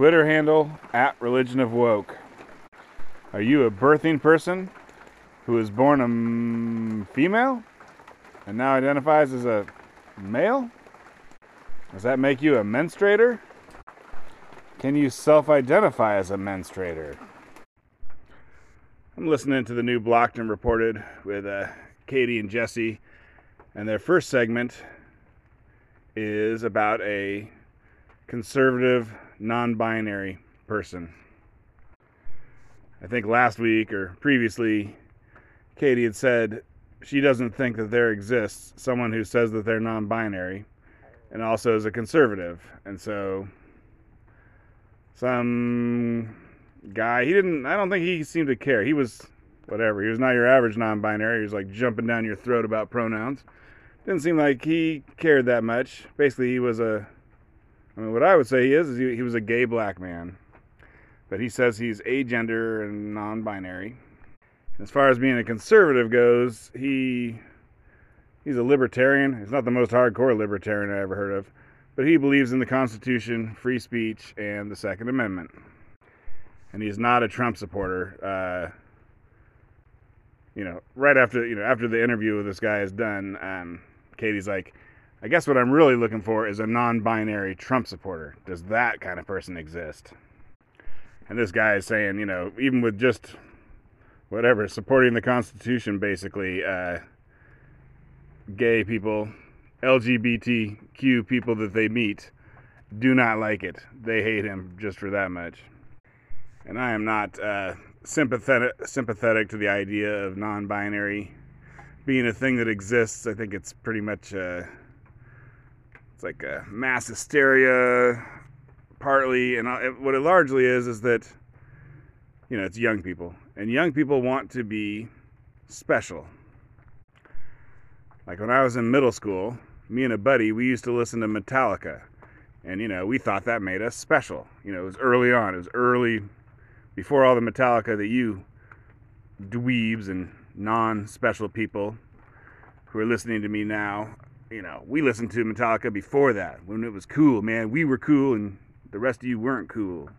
Twitter handle at Religion of Woke. Are you a birthing person who was born a female and now identifies as a male? Does that make you a menstruator? Can you self identify as a menstruator? I'm listening to the new Blocked and Reported with uh, Katie and Jesse, and their first segment is about a conservative, non binary person. I think last week or previously, Katie had said she doesn't think that there exists someone who says that they're non binary and also is a conservative. And so, some guy, he didn't, I don't think he seemed to care. He was, whatever, he was not your average non binary. He was like jumping down your throat about pronouns. Didn't seem like he cared that much. Basically, he was a, I mean, what I would say he is, is he, he was a gay black man. But he says he's agender and non binary. As far as being a conservative goes, he he's a libertarian. He's not the most hardcore libertarian I ever heard of, but he believes in the Constitution, free speech, and the Second Amendment. And he's not a Trump supporter. Uh, you know, right after you know after the interview with this guy is done, um, Katie's like, I guess what I'm really looking for is a non-binary Trump supporter. Does that kind of person exist? And this guy is saying, you know, even with just whatever, supporting the Constitution, basically, uh, gay people, LGBTQ people that they meet do not like it. They hate him just for that much. And I am not uh, sympathetic sympathetic to the idea of non-binary being a thing that exists. I think it's pretty much uh, it's like a mass hysteria, partly, and uh, what it largely is is that you know it's young people, and young people want to be special. Like when I was in middle school, me and a buddy, we used to listen to Metallica. And, you know, we thought that made us special. You know, it was early on. It was early, before all the Metallica that you dweebs and non special people who are listening to me now, you know, we listened to Metallica before that when it was cool, man. We were cool and the rest of you weren't cool.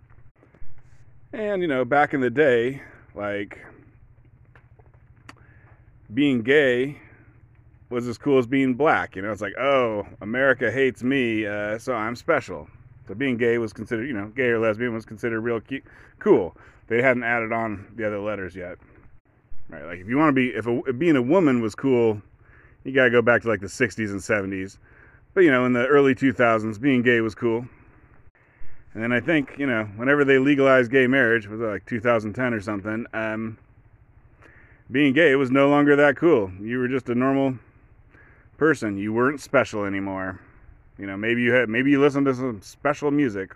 And, you know, back in the day, like, being gay was as cool as being black. You know, it's like, oh, America hates me, uh, so I'm special. So being gay was considered, you know, gay or lesbian was considered real cute, cool. They hadn't added on the other letters yet. Right? Like if you want to be, if, a, if being a woman was cool, you gotta go back to like the 60s and 70s. But you know, in the early 2000s, being gay was cool. And then I think, you know, whenever they legalized gay marriage, was like 2010 or something, um, being gay was no longer that cool. You were just a normal person. You weren't special anymore. You know, maybe you had maybe you listened to some special music,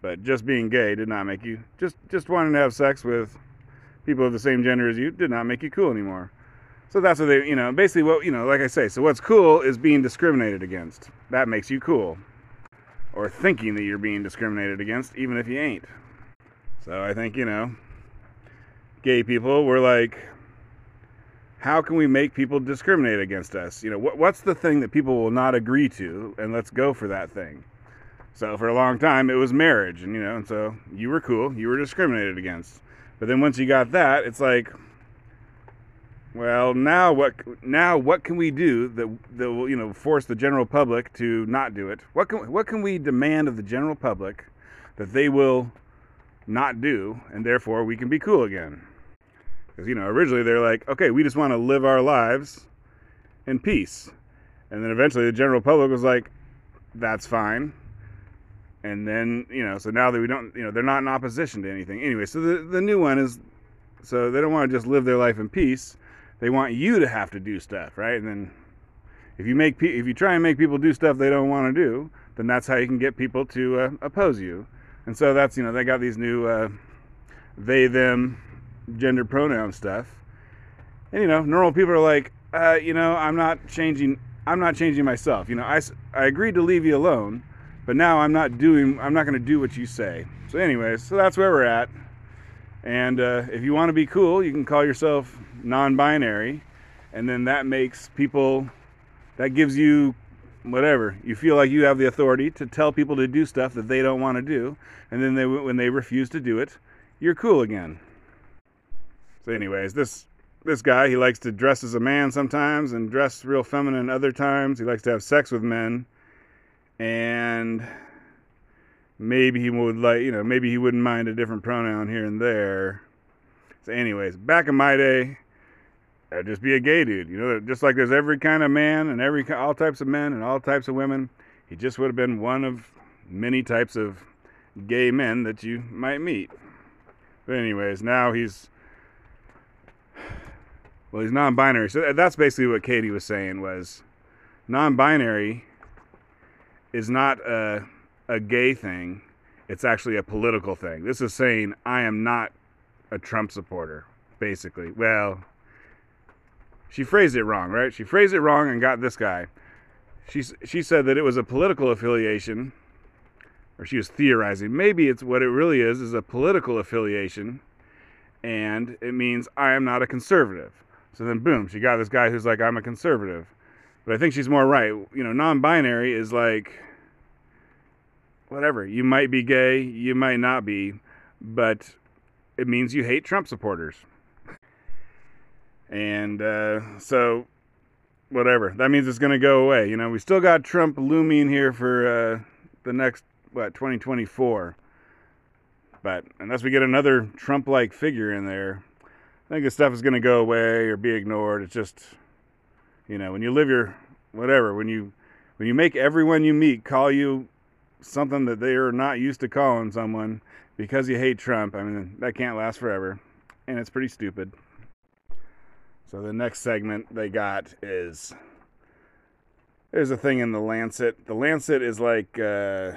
but just being gay did not make you just just wanting to have sex with people of the same gender as you did not make you cool anymore. So that's what they, you know, basically what, you know, like I say, so what's cool is being discriminated against. That makes you cool. Or thinking that you're being discriminated against, even if you ain't. So I think, you know, gay people were like, how can we make people discriminate against us? You know, what, what's the thing that people will not agree to, and let's go for that thing. So for a long time, it was marriage, and you know, and so you were cool, you were discriminated against. But then once you got that, it's like, well, now what? Now what can we do that that will you know force the general public to not do it? What can what can we demand of the general public that they will not do, and therefore we can be cool again? Because, you know, originally they're like, okay, we just want to live our lives in peace. And then eventually the general public was like, that's fine. And then, you know, so now that we don't, you know, they're not in opposition to anything. Anyway, so the, the new one is, so they don't want to just live their life in peace. They want you to have to do stuff, right? And then if you make, if you try and make people do stuff they don't want to do, then that's how you can get people to uh, oppose you. And so that's, you know, they got these new, uh, they, them, gender pronoun stuff. And you know, normal people are like, uh, you know, I'm not changing. I'm not changing myself. You know, I, I agreed to leave you alone, but now I'm not doing. I'm not going to do what you say. So, anyways, so that's where we're at. And uh, if you want to be cool, you can call yourself non-binary, and then that makes people. That gives you whatever. You feel like you have the authority to tell people to do stuff that they don't want to do, and then they, when they refuse to do it, you're cool again. So, anyways, this this guy he likes to dress as a man sometimes and dress real feminine other times. He likes to have sex with men, and maybe he would like you know maybe he wouldn't mind a different pronoun here and there. So, anyways, back in my day, I'd just be a gay dude. You know, just like there's every kind of man and every all types of men and all types of women. He just would have been one of many types of gay men that you might meet. But anyways, now he's well, he's non-binary. So that's basically what Katie was saying was non-binary is not a a gay thing. It's actually a political thing. This is saying I am not a Trump supporter, basically. Well, she phrased it wrong, right? She phrased it wrong and got this guy. She she said that it was a political affiliation, or she was theorizing. Maybe it's what it really is is a political affiliation, and it means I am not a conservative. So then, boom, she got this guy who's like I'm a conservative. But I think she's more right. You know, non-binary is like whatever. You might be gay, you might not be, but it means you hate Trump supporters. And uh, so, whatever. That means it's going to go away. You know, we still got Trump looming here for uh, the next, what, 2024. But unless we get another Trump like figure in there, I think this stuff is going to go away or be ignored. It's just, you know, when you live your, whatever, when you, when you make everyone you meet call you something that they are not used to calling someone because you hate Trump, I mean, that can't last forever. And it's pretty stupid. So the next segment they got is there's a thing in the Lancet. The Lancet is like uh,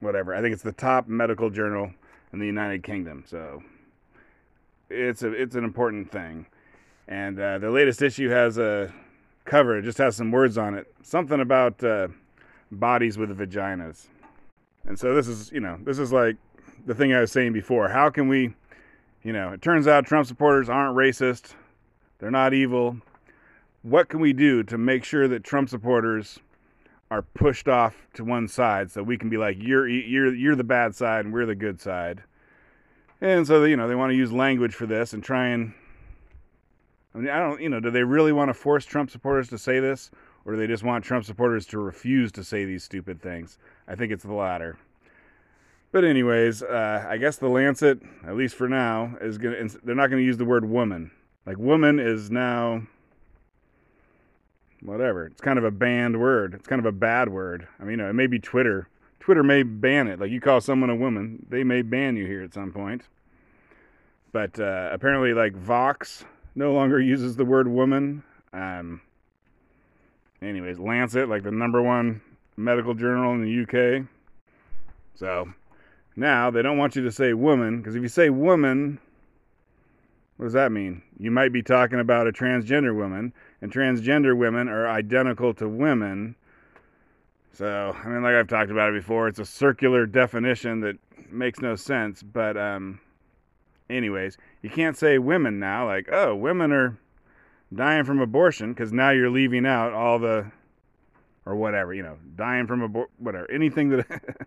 whatever. I think it's the top medical journal in the United Kingdom. So it's a it's an important thing. And uh, the latest issue has a cover. It just has some words on it. Something about uh, bodies with vaginas. And so this is you know this is like the thing I was saying before. How can we, you know, it turns out Trump supporters aren't racist they're not evil. What can we do to make sure that Trump supporters are pushed off to one side so we can be like you're you're you're the bad side and we're the good side. And so you know they want to use language for this and try and I mean I don't you know do they really want to force Trump supporters to say this or do they just want Trump supporters to refuse to say these stupid things? I think it's the latter. But anyways, uh, I guess the Lancet, at least for now, is gonna. They're not going to use the word woman. Like woman is now whatever. It's kind of a banned word. It's kind of a bad word. I mean, it may be Twitter. Twitter may ban it. Like you call someone a woman, they may ban you here at some point. But uh, apparently, like Vox no longer uses the word woman. Um, anyways, Lancet, like the number one medical journal in the UK. So now they don't want you to say woman because if you say woman, what does that mean? You might be talking about a transgender woman, and transgender women are identical to women. So, I mean, like I've talked about it before, it's a circular definition that makes no sense. But, um, anyways, you can't say women now, like, oh, women are dying from abortion, because now you're leaving out all the, or whatever, you know, dying from abor, whatever, anything that.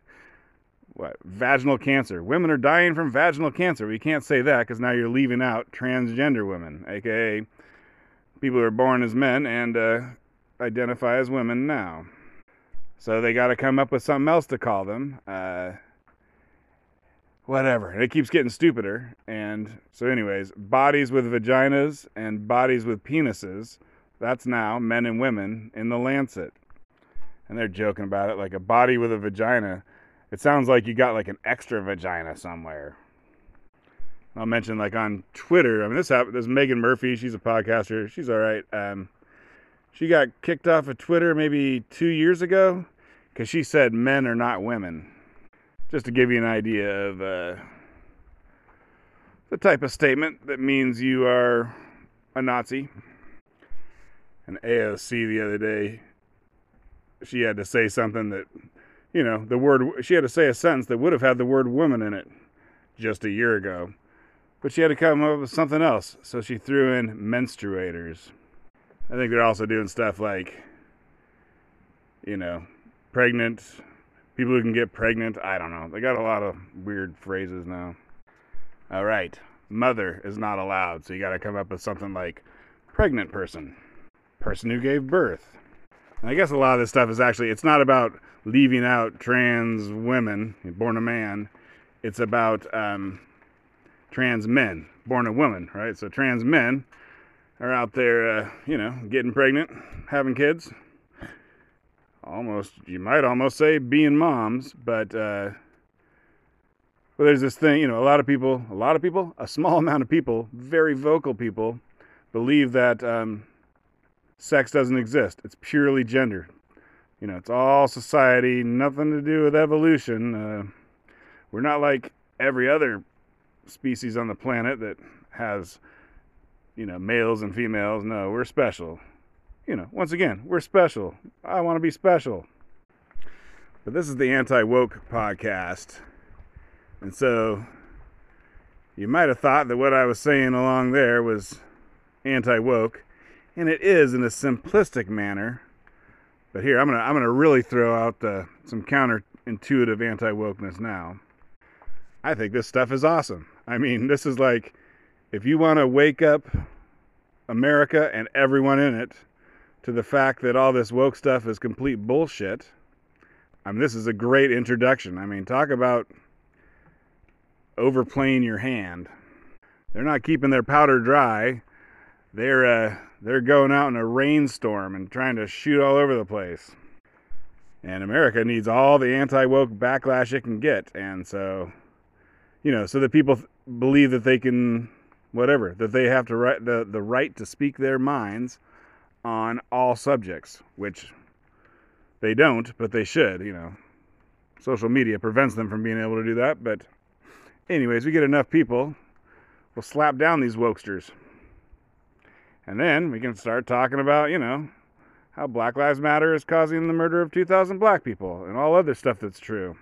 what vaginal cancer. Women are dying from vaginal cancer. We can't say that because now you're leaving out transgender women, aka people who are born as men and uh, identify as women now. So they got to come up with something else to call them. Uh, whatever. And it keeps getting stupider. And so, anyways, bodies with vaginas and bodies with penises. That's now men and women in the Lancet. And they're joking about it like a body with a vagina it sounds like you got like an extra vagina somewhere. I'll mention like on Twitter. I mean, this happened. There's Meghan Murphy. She's a podcaster. She's all right. Um, she got kicked off of Twitter maybe two years ago because she said men are not women. Just to give you an idea of uh, the type of statement that means you are a Nazi. An AOC the other day, she had to say something that you know, the word, she had to say a sentence that would have had the word woman in it just a year ago. But she had to come up with something else, so she threw in menstruators. I think they're also doing stuff like you know, pregnant, people who can get pregnant. I don't know. They got a lot of weird phrases now. All right, mother is not allowed, so you got to come up with something like pregnant person, person who gave birth. I guess a lot of this stuff is actually, it's not about leaving out trans women, born a man. It's about um, trans men, born a woman, right? So trans men are out there, uh, you know, getting pregnant, having kids. Almost, you might almost say being moms, but uh, well, there's this thing, you know, a lot of people, a lot of people, a small amount of people, very vocal people, believe that um, sex doesn't exist. It's purely gender. You know, it's all society, nothing to do with evolution. Uh, we're not like every other species on the planet that has you know, males and females. No, we're special. You know, once again, we're special. I want to be special. But this is the Anti Woke podcast. And so you might have thought that what I was saying along there was anti woke. And it is in a simplistic manner. But here, I'm to I'm gonna really throw out uh, some counterintuitive anti wokeness now. I think this stuff is awesome. I mean, this is like if you want to wake up America and everyone in it to the fact that all this woke stuff is complete bullshit, I mean, this is a great introduction. I mean, talk about overplaying your hand. They're not keeping their powder dry. They're uh, they're going out in a rainstorm and trying to shoot all over the place. And America needs all the anti-woke backlash it can get, and so, you know, so that people believe that they can whatever that they have to right the, the right to speak their minds on all subjects which they don't but they should you know. Social media prevents them from being able to do that but anyways we get enough people we'll slap down these wokesters and then we can start talking about you know how black lives matter is causing the murder of 2000 black people and all other stuff that's true